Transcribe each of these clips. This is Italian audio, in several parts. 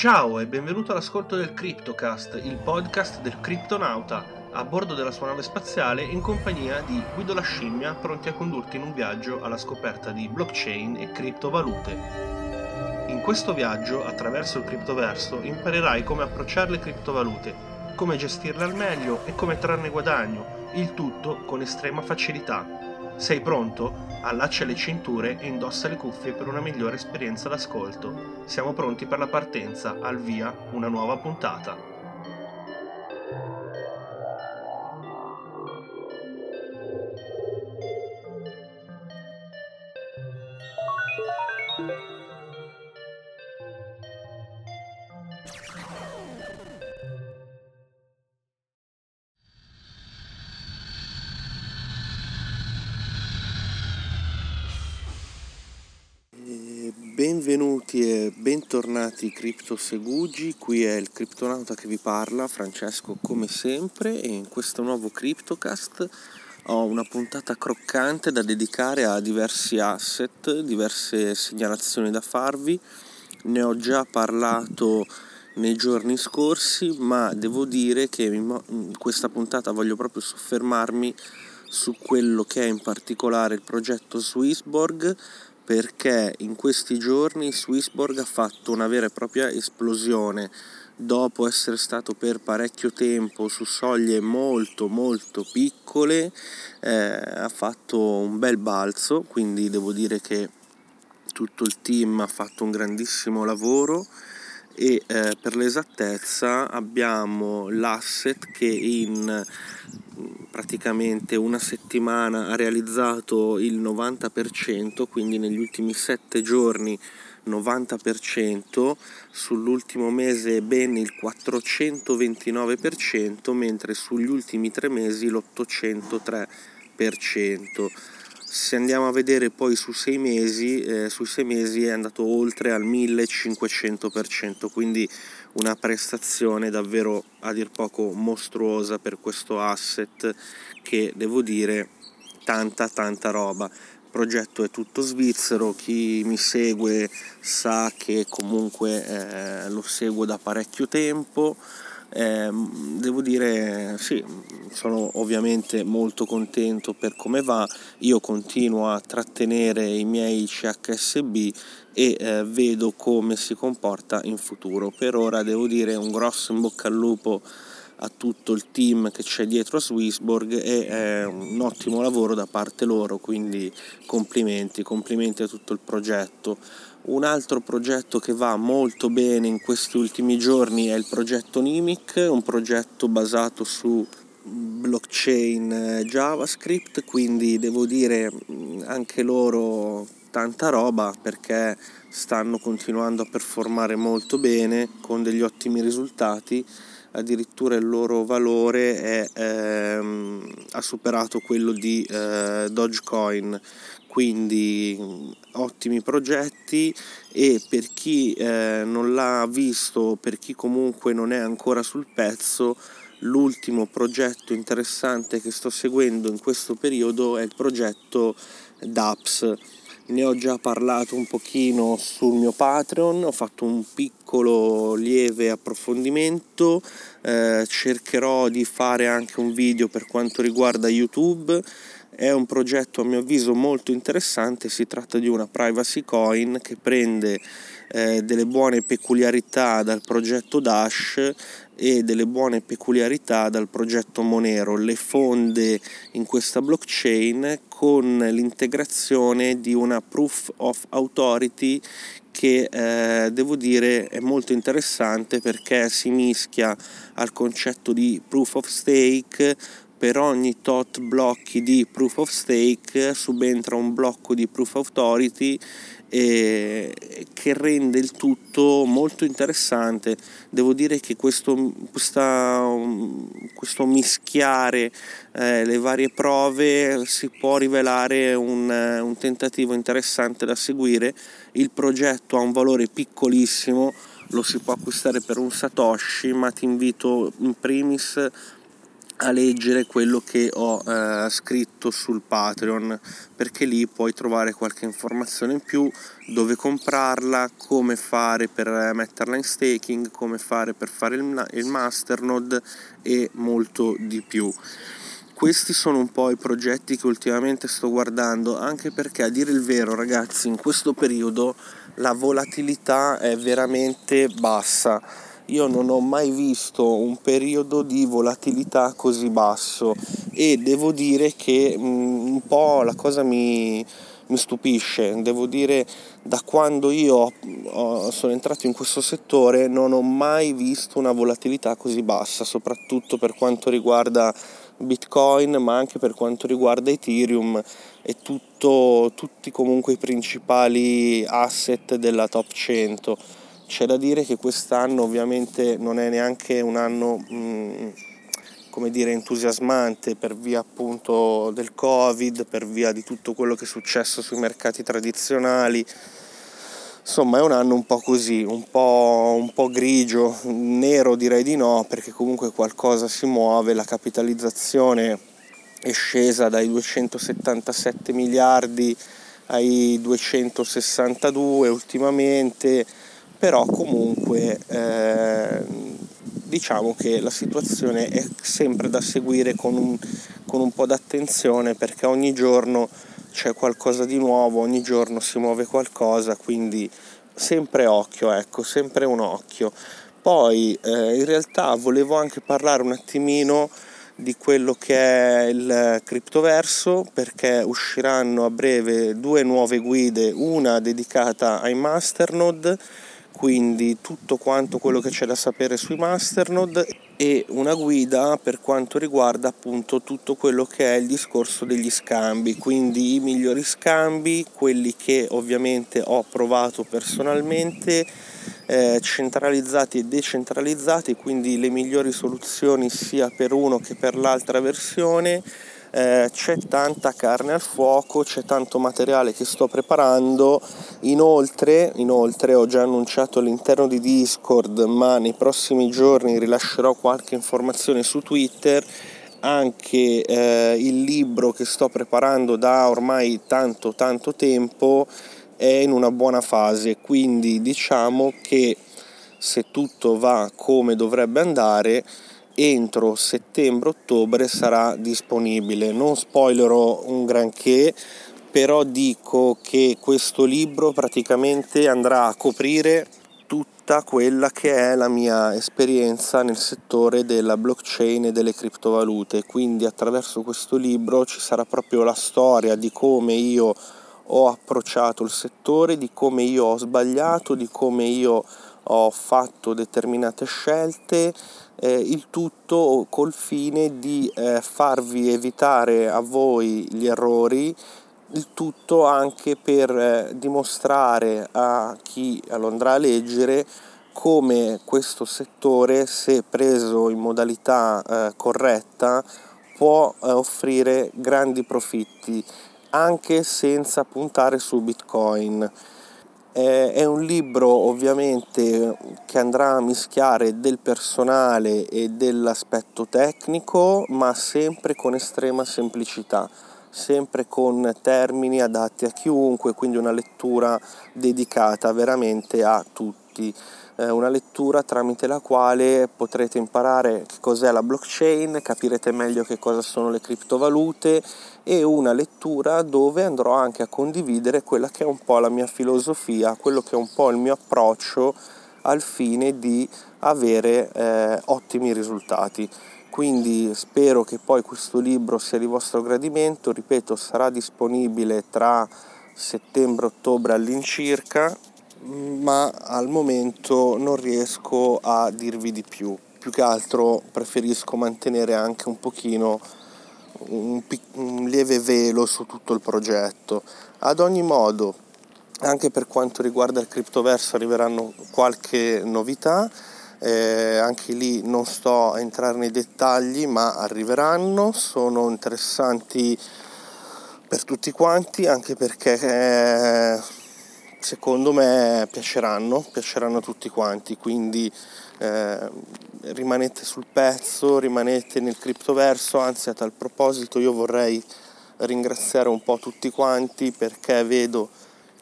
Ciao e benvenuto all'ascolto del CryptoCast, il podcast del criptonauta, a bordo della sua nave spaziale in compagnia di Guido la scimmia, pronti a condurti in un viaggio alla scoperta di blockchain e criptovalute. In questo viaggio, attraverso il criptoverso, imparerai come approcciare le criptovalute, come gestirle al meglio e come trarne guadagno, il tutto con estrema facilità. Sei pronto? Allaccia le cinture e indossa le cuffie per una migliore esperienza d'ascolto. Siamo pronti per la partenza, al via una nuova puntata. Benvenuti bentornati Crypto Segugi, qui è il criptonauta che vi parla, Francesco come sempre. E in questo nuovo Cryptocast ho una puntata croccante da dedicare a diversi asset, diverse segnalazioni da farvi, ne ho già parlato nei giorni scorsi ma devo dire che in questa puntata voglio proprio soffermarmi su quello che è in particolare il progetto Swissborg perché in questi giorni Swissborg ha fatto una vera e propria esplosione. Dopo essere stato per parecchio tempo su soglie molto molto piccole eh, ha fatto un bel balzo quindi devo dire che tutto il team ha fatto un grandissimo lavoro e eh, per l'esattezza abbiamo l'asset che in praticamente una settimana ha realizzato il 90%, quindi negli ultimi 7 giorni 90%, sull'ultimo mese ben il 429%, mentre sugli ultimi 3 mesi l'803%. Se andiamo a vedere poi su 6 mesi, eh, sui 6 mesi è andato oltre al 1500%, quindi una prestazione davvero a dir poco mostruosa per questo asset che devo dire tanta tanta roba. Il progetto è tutto svizzero chi mi segue sa che comunque eh, lo seguo da parecchio tempo eh, devo dire sì sono ovviamente molto contento per come va io continuo a trattenere i miei CHSB e eh, vedo come si comporta in futuro. Per ora devo dire un grosso in bocca al lupo a tutto il team che c'è dietro a Swissborg e è un ottimo lavoro da parte loro, quindi complimenti, complimenti a tutto il progetto. Un altro progetto che va molto bene in questi ultimi giorni è il progetto Nimic, un progetto basato su blockchain eh, JavaScript, quindi devo dire anche loro tanta roba perché stanno continuando a performare molto bene con degli ottimi risultati. Addirittura il loro valore è, ehm, ha superato quello di eh, Dogecoin. Quindi ottimi progetti e per chi eh, non l'ha visto per chi comunque non è ancora sul pezzo l'ultimo progetto interessante che sto seguendo in questo periodo è il progetto DAPS ne ho già parlato un pochino sul mio Patreon, ho fatto un piccolo lieve approfondimento, eh, cercherò di fare anche un video per quanto riguarda YouTube. È un progetto a mio avviso molto interessante, si tratta di una privacy coin che prende eh, delle buone peculiarità dal progetto Dash e delle buone peculiarità dal progetto Monero, le fonde in questa blockchain con l'integrazione di una proof of authority che eh, devo dire è molto interessante perché si mischia al concetto di proof of stake per ogni tot blocchi di proof of stake subentra un blocco di proof of authority eh, che rende il tutto molto interessante. Devo dire che questo, questa, questo mischiare eh, le varie prove si può rivelare un, un tentativo interessante da seguire. Il progetto ha un valore piccolissimo, lo si può acquistare per un Satoshi, ma ti invito in primis a leggere quello che ho eh, scritto sul Patreon perché lì puoi trovare qualche informazione in più dove comprarla come fare per metterla in staking come fare per fare il, il masternode e molto di più. Questi sono un po' i progetti che ultimamente sto guardando anche perché a dire il vero ragazzi in questo periodo la volatilità è veramente bassa io non ho mai visto un periodo di volatilità così basso e devo dire che mm, un po' la cosa mi, mi stupisce, devo dire da quando io sono entrato in questo settore non ho mai visto una volatilità così bassa, soprattutto per quanto riguarda Bitcoin, ma anche per quanto riguarda Ethereum e tutto, tutti comunque i principali asset della top 100 c'è da dire che quest'anno ovviamente non è neanche un anno mm, come dire entusiasmante per via appunto del covid per via di tutto quello che è successo sui mercati tradizionali. Insomma è un anno un po' così un po', un po' grigio nero direi di no perché comunque qualcosa si muove la capitalizzazione è scesa dai 277 miliardi ai 262 ultimamente però comunque eh, diciamo che la situazione è sempre da seguire con un, con un po' d'attenzione perché ogni giorno c'è qualcosa di nuovo, ogni giorno si muove qualcosa, quindi sempre occhio, ecco, sempre un occhio. Poi eh, in realtà volevo anche parlare un attimino di quello che è il criptoverso perché usciranno a breve due nuove guide, una dedicata ai masternode quindi tutto quanto quello che c'è da sapere sui masternode e una guida per quanto riguarda appunto tutto quello che è il discorso degli scambi, quindi i migliori scambi, quelli che ovviamente ho provato personalmente, eh, centralizzati e decentralizzati, quindi le migliori soluzioni sia per uno che per l'altra versione eh, c'è tanta carne al fuoco, c'è tanto materiale che sto preparando. Inoltre, inoltre ho già annunciato all'interno di Discord, ma nei prossimi giorni rilascerò qualche informazione su Twitter anche eh, il libro che sto preparando da ormai tanto tanto tempo è in una buona fase quindi diciamo che se tutto va come dovrebbe andare entro settembre-ottobre sarà disponibile. Non spoilerò un granché, però dico che questo libro praticamente andrà a coprire tutta quella che è la mia esperienza nel settore della blockchain e delle criptovalute. Quindi attraverso questo libro ci sarà proprio la storia di come io ho approcciato il settore, di come io ho sbagliato, di come io ho fatto determinate scelte, eh, il tutto col fine di eh, farvi evitare a voi gli errori, il tutto anche per eh, dimostrare a chi lo andrà a leggere come questo settore, se preso in modalità eh, corretta, può eh, offrire grandi profitti anche senza puntare su Bitcoin. È un libro ovviamente che andrà a mischiare del personale e dell'aspetto tecnico, ma sempre con estrema semplicità, sempre con termini adatti a chiunque, quindi una lettura dedicata veramente a tutti eh, una lettura tramite la quale potrete imparare che cos'è la blockchain, capirete meglio che cosa sono le criptovalute e una lettura dove andrò anche a condividere quella che è un po' la mia filosofia, quello che è un po' il mio approccio al fine di avere eh, ottimi risultati. Quindi spero che poi questo libro sia di vostro gradimento, ripeto sarà disponibile tra settembre e ottobre all'incirca ma al momento non riesco a dirvi di più. Più che altro preferisco mantenere anche un pochino un, un lieve velo su tutto il progetto. Ad ogni modo, anche per quanto riguarda il criptoverso arriveranno qualche novità. Eh, anche lì non sto a entrare nei dettagli, ma arriveranno, sono interessanti per tutti quanti, anche perché eh, secondo me piaceranno, piaceranno a tutti quanti, quindi eh, rimanete sul pezzo, rimanete nel criptoverso, anzi a tal proposito io vorrei ringraziare un po' tutti quanti perché vedo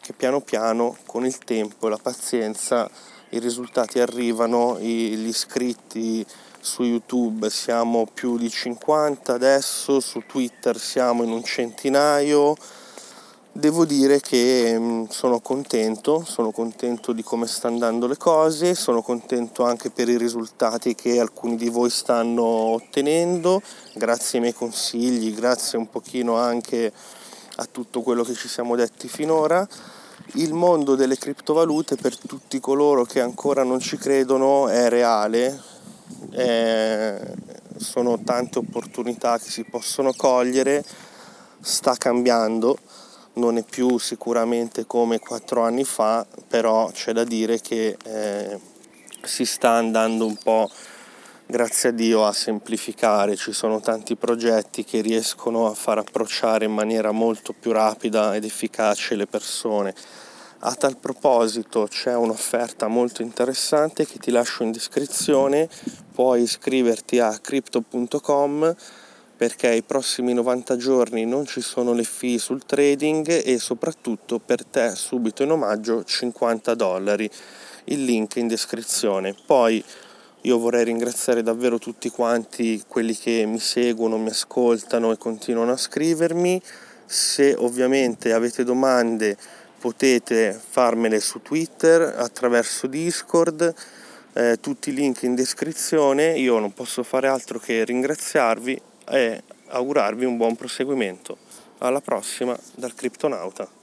che piano piano con il tempo e la pazienza i risultati arrivano, gli iscritti su YouTube siamo più di 50 adesso, su Twitter siamo in un centinaio. Devo dire che mm, sono contento, sono contento di come stanno andando le cose, sono contento anche per i risultati che alcuni di voi stanno ottenendo, grazie ai miei consigli, grazie un pochino anche a tutto quello che ci siamo detti finora. Il mondo delle criptovalute per tutti coloro che ancora non ci credono è reale, eh, sono tante opportunità che si possono cogliere, sta cambiando, non è più sicuramente come quattro anni fa, però c'è da dire che eh, si sta andando un po', grazie a Dio, a semplificare, ci sono tanti progetti che riescono a far approcciare in maniera molto più rapida ed efficace le persone. A tal proposito c'è un'offerta molto interessante che ti lascio in descrizione, puoi iscriverti a crypto.com perché i prossimi 90 giorni non ci sono le fee sul trading e soprattutto per te subito in omaggio 50 dollari. Il link in descrizione. Poi io vorrei ringraziare davvero tutti quanti quelli che mi seguono, mi ascoltano e continuano a scrivermi. Se ovviamente avete domande potete farmele su Twitter, attraverso Discord, eh, tutti i link in descrizione. Io non posso fare altro che ringraziarvi e augurarvi un buon proseguimento. Alla prossima dal Criptonauta.